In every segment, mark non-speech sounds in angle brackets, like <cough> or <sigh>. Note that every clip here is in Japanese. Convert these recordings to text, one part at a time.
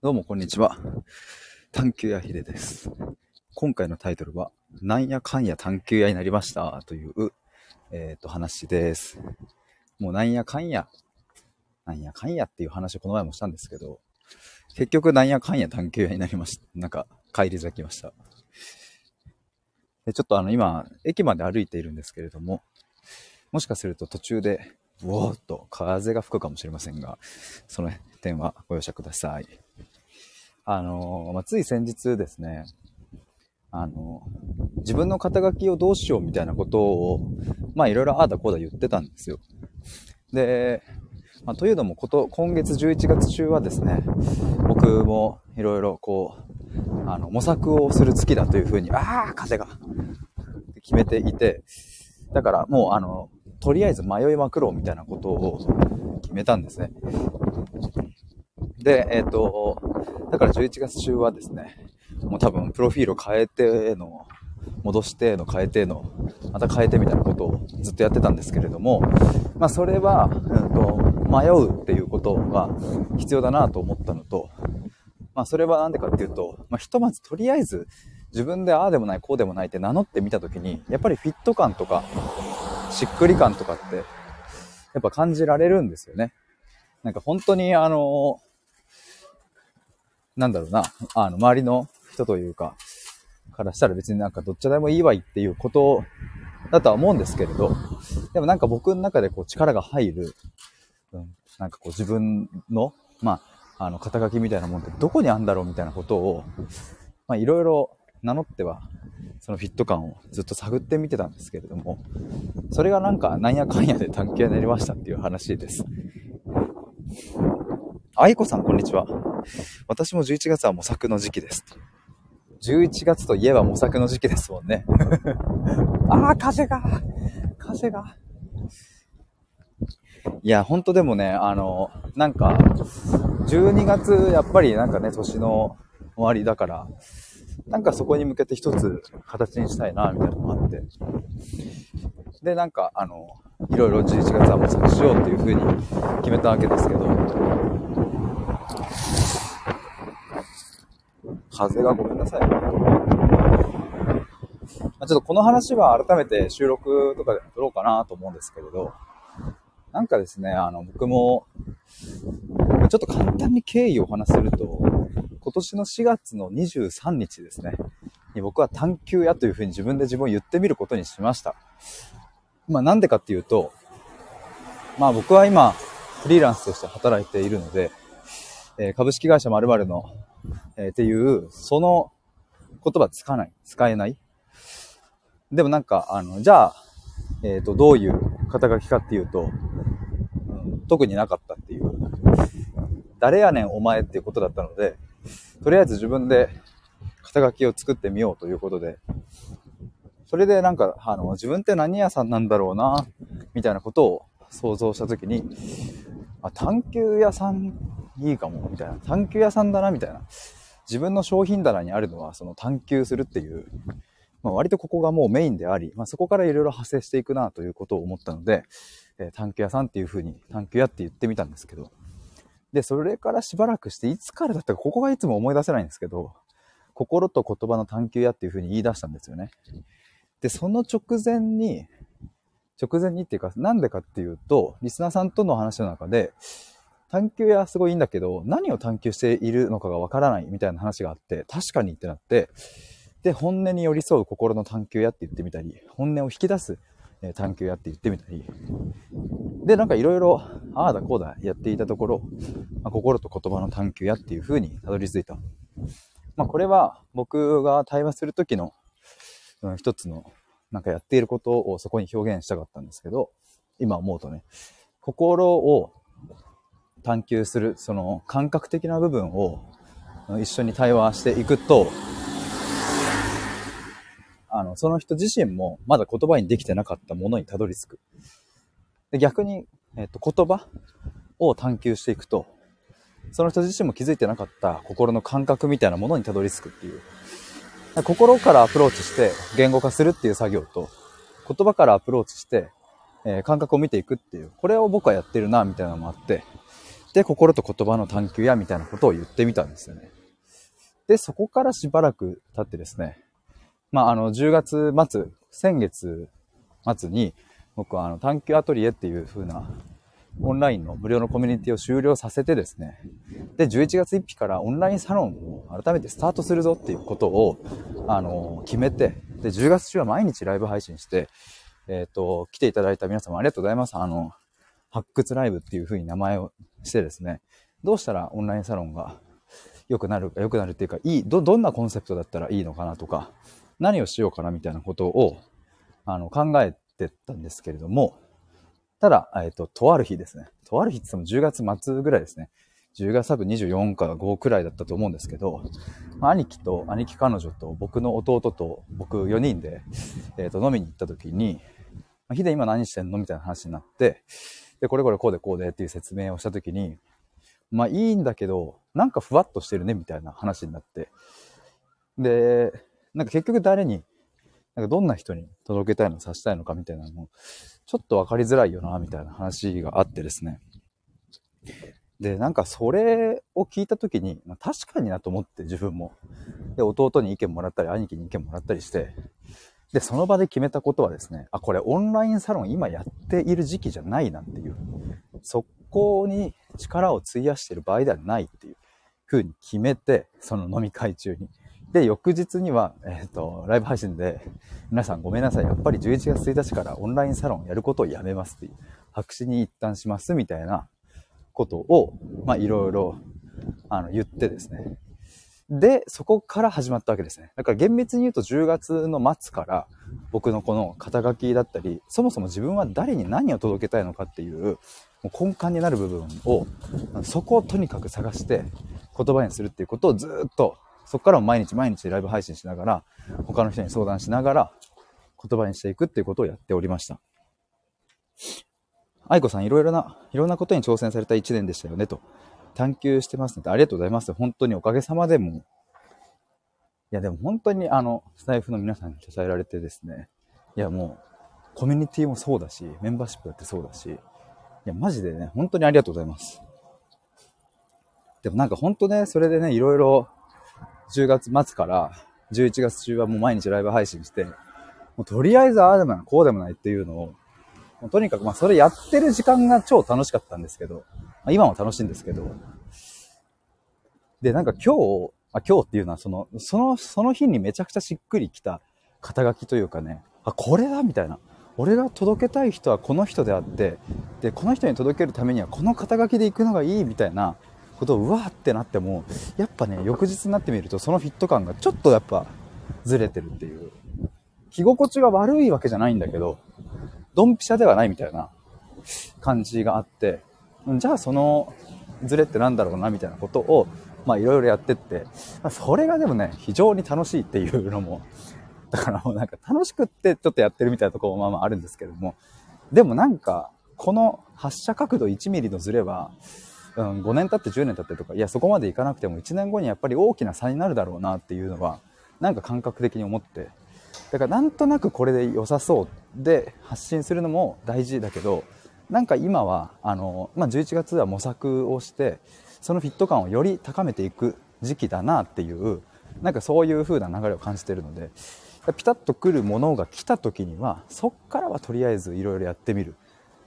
どうもこんにちは。探求屋ひでです。今回のタイトルは、なんやかんや探求屋になりましたという、えっ、と話です。もうなんやかんや、なんやかんやっていう話をこの前もしたんですけど、結局なんやかんや探求屋になりました。なんか、帰り咲きました。でちょっとあの今、駅まで歩いているんですけれども、もしかすると途中で、うおーっと風が吹くかもしれませんが、その点はご容赦ください。あのまあ、つい先日ですね、あの自分の肩書きをどうしようみたいなことを、まあいろいろああだこうだ言ってたんですよ。で、まあ、というのもこと、今月11月中はですね、僕もいろいろこう、あの、模索をする月だというふうに、ああ、風が、決めていて、だからもうあの、とりあえず迷いまくろうみたいなことを決めたんですね。で、えっ、と、だから11月中はですね、もう多分プロフィールを変えての、戻しての変えての、また変えてみたいなことをずっとやってたんですけれども、まあそれは、うんと、迷うっていうことが必要だなと思ったのと、まあそれはなんでかっていうと、まあひとまずとりあえず自分でああでもないこうでもないって名乗ってみたときに、やっぱりフィット感とか、しっくり感とかって、やっぱ感じられるんですよね。なんか本当にあの、なんだろうな、あの、周りの人というか、からしたら別になんかどっちでもいいわいっていうことだとは思うんですけれど、でもなんか僕の中でこう力が入る、うん、なんかこう自分の、まあ、あの、肩書きみたいなもんってどこにあんだろうみたいなことを、まあいろいろ名乗っては、そのフィット感をずっと探ってみてたんですけれども、それがなんかなんやかんやで探求になりましたっていう話です。愛子さんこんにちは。私も11月は模索の時期です。11月といえば模索の時期ですもんね。<laughs> ああ、風が、風が。いや、ほんとでもね、あの、なんか、12月、やっぱりなんかね、年の終わりだから、なんかそこに向けて一つ形にしたいな、みたいなのもあって。で、なんか、あの、いろいろ11月は模索しようっていう風に決めたわけですけど、風がごめんなさい。ま、ちょっとこの話は改めて収録とかで撮ろうかなと思うんですけれど、なんかですね、あの、僕も、ちょっと簡単に経緯をお話しすると、今年の4月の23日ですね、に僕は探求屋というふうに自分で自分を言ってみることにしました。まあなんでかっていうと、まあ僕は今、フリーランスとして働いているので、え株式会社〇〇の、えーっていう、その言葉使わない、使えない。でもなんか、あの、じゃあ、えっ、と、どういう肩書きかっていうと、特になかったっていう。誰やねんお前っていうことだったので、とりあえず自分で肩書きを作ってみようということで、それでなんか、あの、自分って何屋さんなんだろうな、みたいなことを想像したときに、あ、探求屋さんいいかも、みたいな。探求屋さんだな、みたいな。自分の商品棚にあるのは、その探求するっていう、まあ、割とここがもうメインであり、まあ、そこからいろいろ派生していくな、ということを思ったので、えー探求屋さんっていうふうに、探求屋って言ってみたんですけど、で、それからしばらくして、いつからだったか、ここがいつも思い出せないんですけど、心と言葉の探求屋っていうふうに言い出したんですよね。で、その直前に、直前にっていうか、なんでかっていうと、リスナーさんとの話の中で、探求屋すごいいいんだけど、何を探求しているのかがわからないみたいな話があって、確かにってなって、で、本音に寄り添う心の探求屋って言ってみたり、本音を引き出すえ探求屋って言ってみたり、で、なんかいろいろ、ああだこうだやっていたところ、まあ、心と言葉の探求屋っていう風にたどり着いた。まあこれは僕が対話する時の、うん、一つの、なんかやっていることをそこに表現したかったんですけど、今思うとね、心を探求する、その感覚的な部分を一緒に対話していくと、あの、その人自身もまだ言葉にできてなかったものにたどり着く。で逆に、えっ、と、言葉を探求していくと、その人自身も気づいてなかった心の感覚みたいなものにたどり着くっていう。心からアプローチして言語化するっていう作業と、言葉からアプローチして、えー感覚を見ていくっていう、これを僕はやってるな、みたいなのもあって、で、心と言葉の探求やみたいなことを言ってみたんですよね。で、そこからしばらく経ってですね、まあ、あの、10月末、先月末に、僕はあの、探求アトリエっていう風な、オンラインの無料のコミュニティを終了させてですね、で、11月1日からオンラインサロンを改めてスタートするぞっていうことを、あの、決めて、で、10月中は毎日ライブ配信して、えっ、ー、と、来ていただいた皆様ありがとうございます。あの、発掘ライブっていう風に名前をしてですね、どうしたらオンラインサロンが良くなるか、良くなるっていうか、いい、ど、どんなコンセプトだったらいいのかなとか、何をしようかなみたいなことを、あの、考えてたんですけれども、ただ、えっ、と、とある日ですね。とある日って言っても10月末ぐらいですね。10月多分24か5くらいだったと思うんですけど、兄貴と兄貴彼女と僕の弟と僕4人で、えっ、と、飲みに行った時に、ヒデ今何してんのみたいな話になって、で、これこれこうでこうでっていう説明をした時に、まあいいんだけど、なんかふわっとしてるねみたいな話になって、で、なんか結局誰に、なんかどんな人に届けたいの、さしたいのかみたいなのもちょっとわかりづらいよな、みたいな話があってですね。で、なんかそれを聞いた時に、まあ、確かになと思って自分も。で、弟に意見もらったり、兄貴に意見もらったりして、で、その場で決めたことはですね、あ、これオンラインサロン今やっている時期じゃないなっていう。そこに力を費やしてる場合ではないっていう風に決めて、その飲み会中に。で、翌日には、えっ、ー、と、ライブ配信で、皆さんごめんなさい。やっぱり11月1日からオンラインサロンやることをやめますっていう、白紙に一旦しますみたいなことを、まあ、いろいろ、あの、言ってですね。で、そこから始まったわけですね。だから厳密に言うと10月の末から僕のこの肩書きだったり、そもそも自分は誰に何を届けたいのかっていう、もう根幹になる部分を、そこをとにかく探して言葉にするっていうことをずっと、そこからも毎日毎日ライブ配信しながら、他の人に相談しながら言葉にしていくっていうことをやっておりました。愛子さん、いろいろな、いろんなことに挑戦された一年でしたよね、と。探求してますので、ありがとうございます。本当におかげさまでも。いや、でも本当にあの、スタイフの皆さんに支えられてですね。いや、もう、コミュニティもそうだし、メンバーシップだってそうだし、いや、マジでね、本当にありがとうございます。でもなんか本当ね、それでね、いろいろ、10月末から11月中はもう毎日ライブ配信して、もうとりあえずああでもない、こうでもないっていうのを、もうとにかくまあそれやってる時間が超楽しかったんですけど、ま、今も楽しいんですけど、で、なんか今日、あ今日っていうのはその、その、その日にめちゃくちゃしっくりきた肩書きというかね、あ、これだみたいな。俺が届けたい人はこの人であって、で、この人に届けるためにはこの肩書きで行くのがいいみたいなことをうわーってなっても、やっぱね、翌日になってみるとそのフィット感がちょっとやっぱずれてるっていう。着心地が悪いわけじゃないんだけど、ドンピシャではないみたいな感じがあって、じゃあそのズレってなんだろうなみたいなことを、まあいろいろやってって、まあ、それがでもね、非常に楽しいっていうのも <laughs> だからもうなんか楽しくってちょっとやってるみたいなところもまあまああるんですけれども、でもなんか、この発射角度1ミリのズレは、うん、5年経って10年経ってとか、いや、そこまでいかなくても1年後にやっぱり大きな差になるだろうなっていうのは、なんか感覚的に思って、だからなんとなくこれで良さそうで発信するのも大事だけど、なんか今は、あの、まあ、11月は模索をして、そのフィット感をより高めていく時期だなっていう、なんかそういう風な流れを感じてるので、ピタッとくるものが来た時にはそっからはとりあえずいろいろやってみる、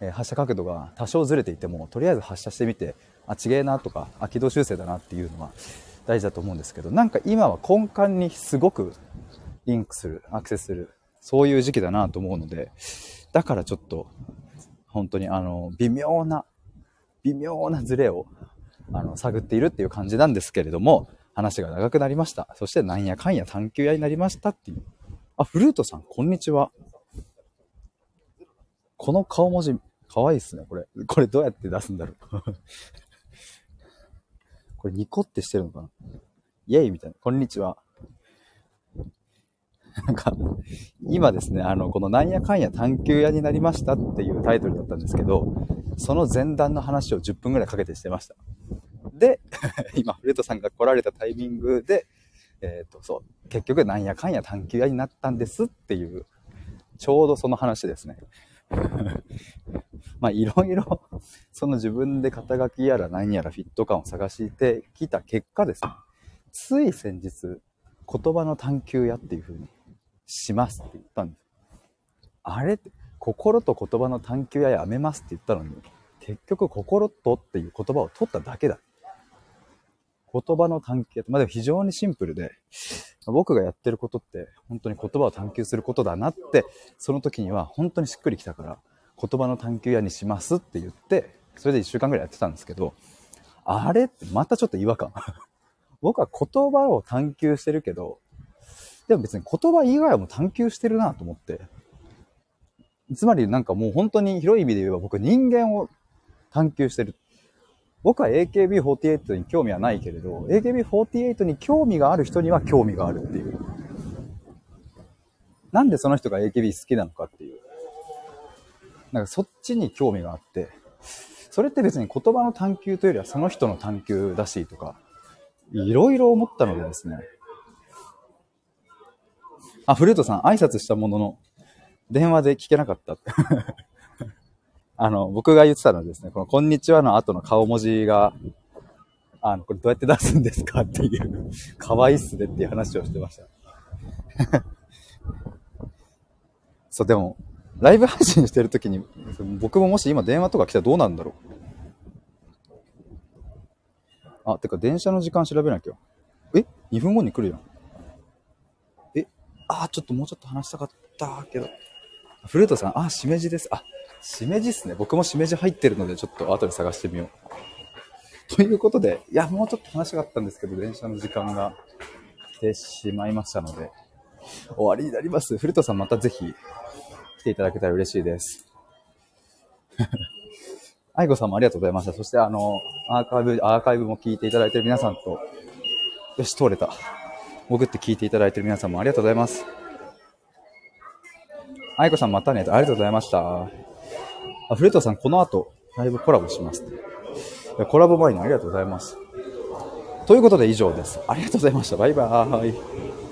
え、発射角度が多少ずれていてもとりあえず発射してみてあちげえなとかあ軌道修正だなっていうのは大事だと思うんですけどなんか今は根幹にすごくリンクするアクセスするそういう時期だなと思うのでだからちょっと本当にあの微妙な微妙なズレをあの探っているっていう感じなんですけれども話が長くなりました。そしてなんやかんや探求屋になりましたっていうあ、フルートさん、こんにちは。この顔文字、かわいいっすね、これ。これどうやって出すんだろう。<laughs> これニコってしてるのかなイェイみたいな。こんにちは。<laughs> なんか、今ですね、あの、このなんやかんや探求屋になりましたっていうタイトルだったんですけど、その前段の話を10分くらいかけてしてました。で、<laughs> 今、フルートさんが来られたタイミングで、えっ、ー、と、そう、結局なんやかんや探求屋になったんですっていう、ちょうどその話ですね。<laughs> まあいろいろ、その自分で肩書きやら何やらフィット感を探してきた結果ですね、つい先日、言葉の探求やっていう風にしますって言ったんです。あれって、心と言葉の探求ややめますって言ったのに、結局心とっていう言葉を取っただけだ。言葉の探求まあでも非常にシンプルで、僕がやってることって本当に言葉を探求することだなって、その時には本当にしっくりきたから、言葉の探求屋にしますって言って、それで1週間ぐらいやってたんですけど、あれってまたちょっと違和感。僕は言葉を探求してるけど、でも別に言葉以外も探求してるなと思って。つまりなんかもう本当に広い意味で言えば僕人間を探求してる。僕は AKB48 に興味はないけれど、AKB48 に興味がある人には興味があるっていう。なんでその人が AKB 好きなのかっていう。なんかそっちに興味があって、それって別に言葉の探求というよりはその人の探求だしとか、いろいろ思ったのでですね。あ、フルートさん挨拶したものの、電話で聞けなかった。<laughs> あの、僕が言ってたのはですね、このこんにちはの後の顔文字が、あの、これどうやって出すんですかっていう、可愛いっすねっていう話をしてました。<laughs> そう、でも、ライブ配信してるときに、僕ももし今電話とか来たらどうなんだろう。あ、てか電車の時間調べなきゃ。え ?2 分後に来るやん。えあ、ちょっともうちょっと話したかったけど。フルートさん、あ、しめじです。あ、しめじっすね。僕もしめじ入ってるので、ちょっと後で探してみよう。ということで、いや、もうちょっと話したかったんですけど、電車の時間が来てしまいましたので、終わりになります。古田さんまたぜひ来ていただけたら嬉しいです。<laughs> 愛子さんもありがとうございました。そして、あの、アーカイブ、アーカイブも聞いていただいてる皆さんと、よし、通れた。潜って聞いていただいている皆さんもありがとうございます。愛子さんまたね、ありがとうございました。あ、フレットさん、この後、ライブコラボします。コラボ前にありがとうございます。ということで以上です。ありがとうございました。バイバーイ。